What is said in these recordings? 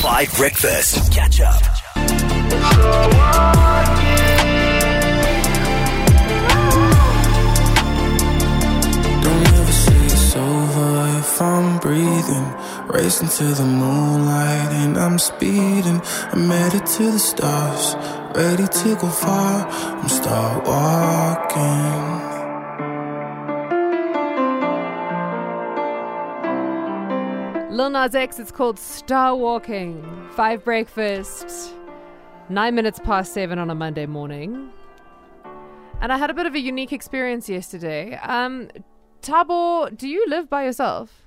Five Breakfast. Catch up. Don't ever say it's over if I'm breathing. Racing to the moonlight and I'm speeding. I'm headed to the stars, ready to go far. I'm start walking. Lil Nas X, it's called Star Walking. Five breakfast. Nine minutes past seven on a Monday morning. And I had a bit of a unique experience yesterday. Um, Tabo, do you live by yourself?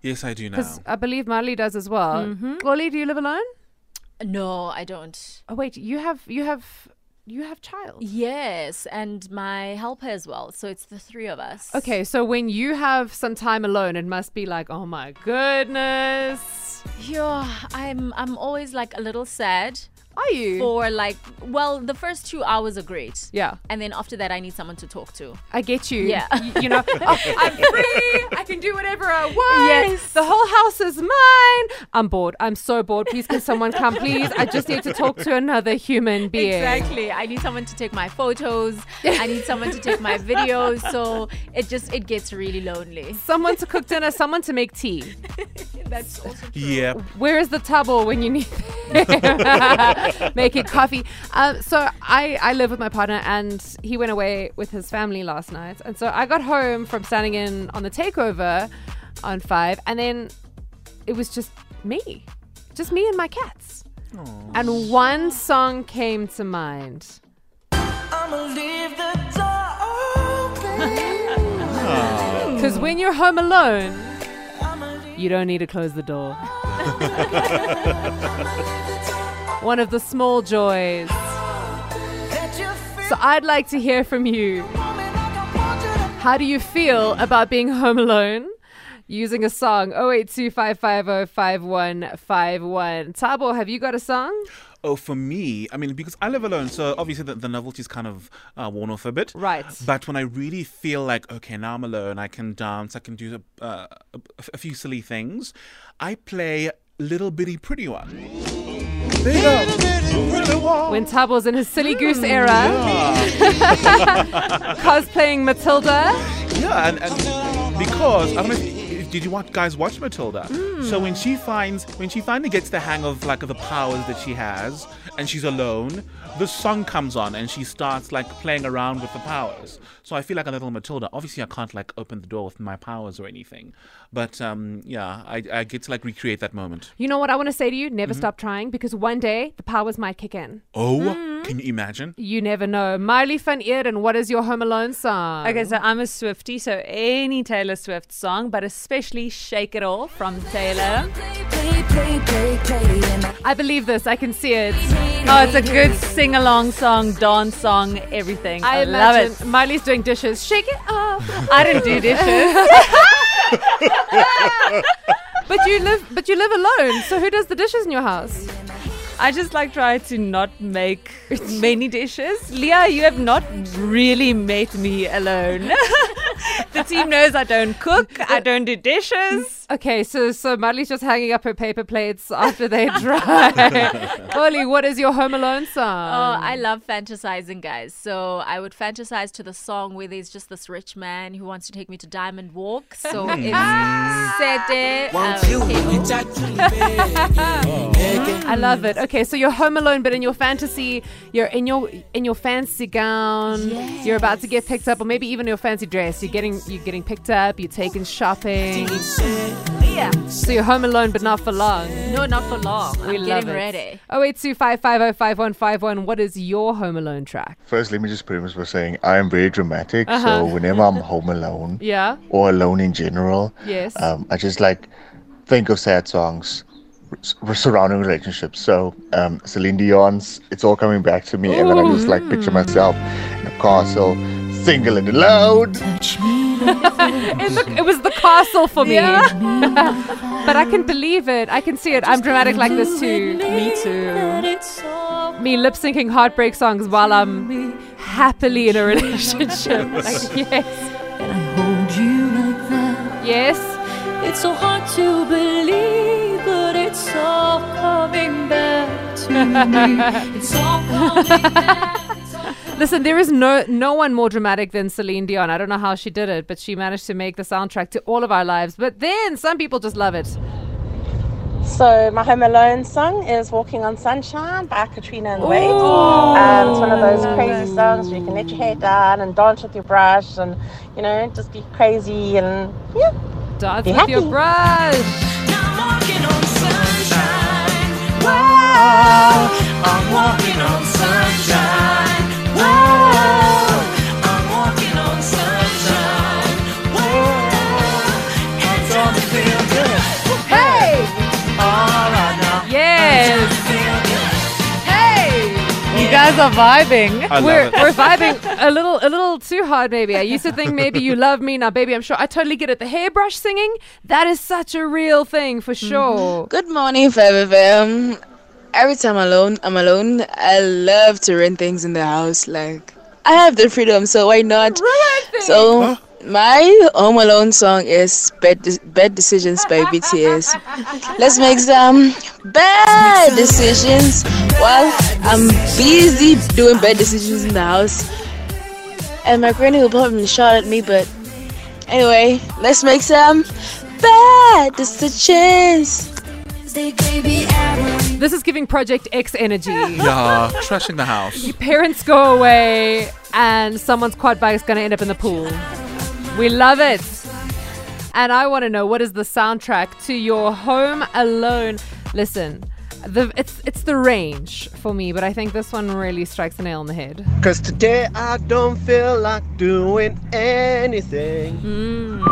Yes, I do now. Because I believe Marley does as well. Oli, do you live alone? No, I don't. Oh wait, you have you have you have child. Yes, and my helper as well. So it's the three of us. Okay, so when you have some time alone, it must be like, oh my goodness. Yeah, I'm I'm always like a little sad Are you? for like well, the first two hours are great. yeah. And then after that I need someone to talk to. I get you. Yeah. Y- you know, oh, I'm free. I can do whatever I want. Yes. The whole house is mine. I'm bored. I'm so bored. Please, can someone come, please? I just need to talk to another human being. Exactly. I need someone to take my photos. I need someone to take my videos. So it just it gets really lonely. Someone to cook dinner, someone to make tea. That's also true. yeah. Where is the table when you need making coffee? Um, so I, I live with my partner and he went away with his family last night. And so I got home from standing in on the takeover on five and then it was just me. Just me and my cats. And one song came to mind. Because when you're home alone, you don't need to close the door. One of the small joys. So I'd like to hear from you. How do you feel about being home alone? Using a song 0825505151. Tabo, have you got a song? Oh, for me, I mean, because I live alone, so obviously the, the novelty's kind of uh, worn off a bit. Right. But when I really feel like, okay, now I'm alone, I can dance, I can do uh, a, a few silly things, I play Little Bitty Pretty One. There Tab was in his silly goose hmm. era, cosplaying Matilda. Yeah, and, and because I don't know did you watch, guys watch Matilda? So when she finds when she finally gets the hang of like the powers that she has, and she's alone, the song comes on and she starts like playing around with the powers. So I feel like a little Matilda. Obviously, I can't like open the door with my powers or anything, but um, yeah, I, I get to like recreate that moment. You know what I want to say to you? Never stop trying because one day the powers might kick in. Oh, can you imagine? You never know. Miley van Eerden, what is your Home Alone song? Okay, so I'm a Swifty, so any Taylor Swift song, but especially Shake It Off from Taylor. I believe this. I can see it. Oh, it's a good sing along song, dance song, everything. I, I, love it. Miley's doing dishes. Shake it off. I don't do dishes. but you live but you live alone. So who does the dishes in your house? I just like try to not make many dishes. Leah, you have not really made me alone. the team knows I don't cook, I don't do dishes. Okay, so so Miley's just hanging up her paper plates after they dry. Oli, what is your Home Alone song? Oh, I love fantasizing, guys. So I would fantasize to the song where there's just this rich man who wants to take me to Diamond Walk. So it's Sete. Oh, I love it. Okay, so you're home alone, but in your fantasy, you're in your in your fancy gown. You're about to get picked up, or maybe even your fancy dress. You're getting you're getting picked up. You're taking shopping. Yeah. So you're home alone, but not for long. No, not for long. We I'm love getting it. ready. Oh eight two five five zero five one five one. What is your Home Alone track? First, let me just premise by saying I am very dramatic. Uh-huh. So whenever I'm home alone Yeah. or alone in general, Yes. um, I just like think of sad songs s- surrounding relationships. So um, Celine Dion's "It's All Coming Back to Me," and then I just like picture myself in a castle, single and alone. It, look, it was the castle for me. but I can believe it. I can see it. I'm dramatic like this too. Me too. Me lip syncing heartbreak songs while I'm happily in a relationship. like, yes. Yes. It's so hard to believe, but it's all coming Listen, there is no no one more dramatic than Celine Dion. I don't know how she did it, but she managed to make the soundtrack to all of our lives. But then some people just love it. So my Home Alone song is "Walking on Sunshine" by Katrina and Wade. Um, it's one of those crazy songs where you can let your hair down and dance with your brush, and you know, just be crazy and yeah. Dance Be with your happy. brush. Hey! Guys are vibing. I love We're, it. we're vibing a little a little too hard maybe. I used to think maybe you love me now baby I'm sure I totally get it. The hairbrush singing, that is such a real thing for mhm. sure. Good morning, Fab FM. Every time I'm alone, I'm alone. I love to rent things in the house. Like I have the freedom, so why not? So my Home Alone song is "Bad, De- Bad Decisions" by BTS. Let's make some bad decisions while I'm busy doing bad decisions in the house. And my granny will probably shout at me, but anyway, let's make some bad decisions. This is giving Project X energy. Yeah, trashing the house. Parents go away and someone's quad bike is going to end up in the pool. We love it. And I want to know what is the soundtrack to your Home Alone? Listen, the it's it's the range for me, but I think this one really strikes a nail on the head. Cause today I don't feel like doing anything. Hmm.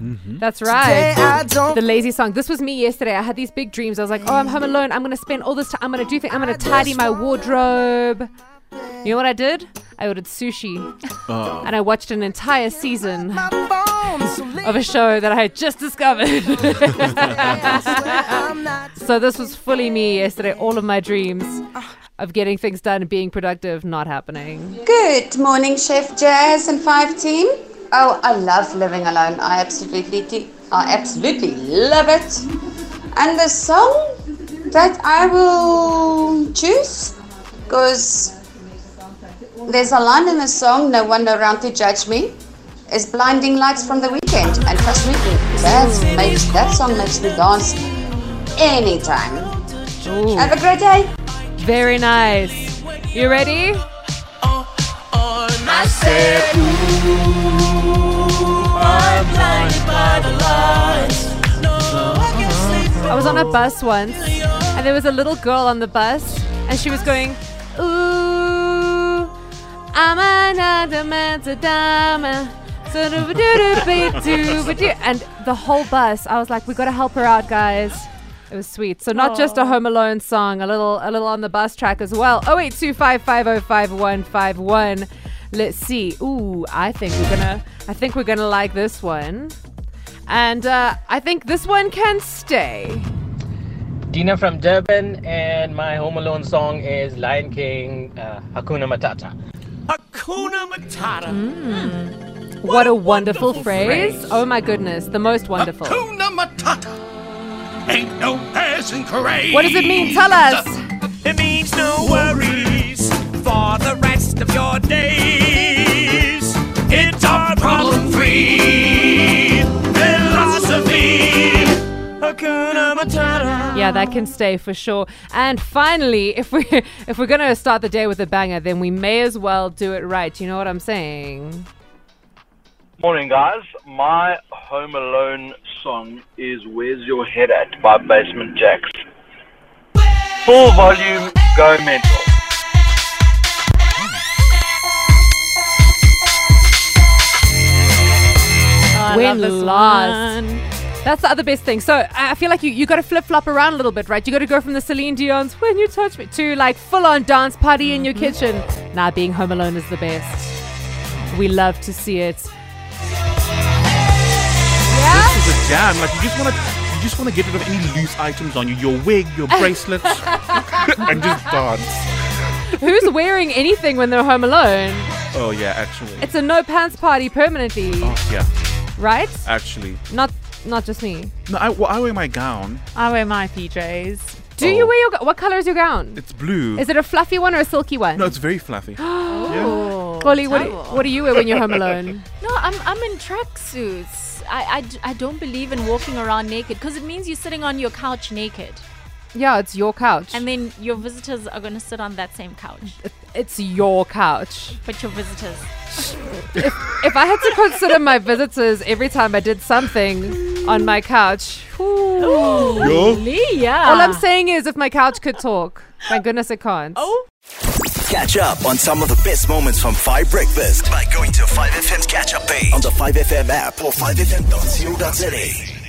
Mm-hmm. That's right. The lazy song. This was me yesterday. I had these big dreams. I was like, oh, I'm home alone. I'm going to spend all this time. I'm going to do things. I'm going to tidy my wardrobe. You know what I did? I ordered sushi. Oh. And I watched an entire season of a show that I had just discovered. so this was fully me yesterday. All of my dreams of getting things done and being productive not happening. Good morning, Chef Jazz and Five Team. Oh, I love living alone. I absolutely, I absolutely love it. And the song that I will choose, because there's a line in the song, "No one around to judge me," It's "Blinding Lights" from the Weeknd. And trust me, that makes that song makes me dance anytime. Ooh, Have a great day. very nice. You ready? I said, I was on a bus once, and there was a little girl on the bus, and she was going, Ooh, I'm another man's a dama. And the whole bus, I was like, we gotta help her out, guys. It was sweet. So not just a Home Alone song, a little, a little on the bus track as well. Oh eight two five five zero five one five one. Let's see. Ooh, I think we're gonna, I think we're gonna like this one. And uh, I think this one can stay. Dina from Durban, and my Home Alone song is Lion King, uh, Hakuna Matata. Hakuna Matata. Hmm. What a wonderful, phrase. Oh my goodness, the most wonderful. Hakuna Matata. Ain't no passing craze. What does it mean? Tell us. It means no worries for the rest of your days. It's our problem free Yeah, that can stay for sure. And finally, if we if we're gonna start the day with a banger, then we may as well do it right. You know what I'm saying? Morning, guys. My Home Alone song is Where's Your Head At by Basement Jaxx. Full volume, go mental. Oh, I When love this last. one. That's the other best thing. So I feel like you, you got to flip flop around a little bit, right? You got to go from the Celine Dion's "When You Touch Me" to like full on dance party in your mm-hmm. kitchen. Nah, being home alone is the best. We love to see it. This is a jam. Like you just want to, you just want to get rid of any loose items on you, your wig, your bracelets, and just dance. Who's wearing anything when they're home alone? Oh yeah, actually. It's a no pants party permanently, Oh yeah, right? actually. Not not just me. No, I, well, I wear my gown. I wear my PJs. Do you oh. wear your? What color is your gown? It's blue. Is it a fluffy one or a silky one? No, it's very fluffy. Oh, Golly, what, terrible. what do you wear when you're home alone? No, I'm I'm in tracksuits. I, I, d- I don't believe in walking around naked because it means you're sitting on your couch naked. Yeah, it's your couch. And then your visitors are going to sit on that same couch. It's your couch. But your visitors. if, if I had to consider my visitors every time I did something on my couch, whew. Yo. Leah. all I'm saying is if my couch could talk. My goodness, it can't. Oh. Catch up on some of the best moments from 5 Breakfast by going to 5FM's catch up page on the 5FM app or 5FM.co.za.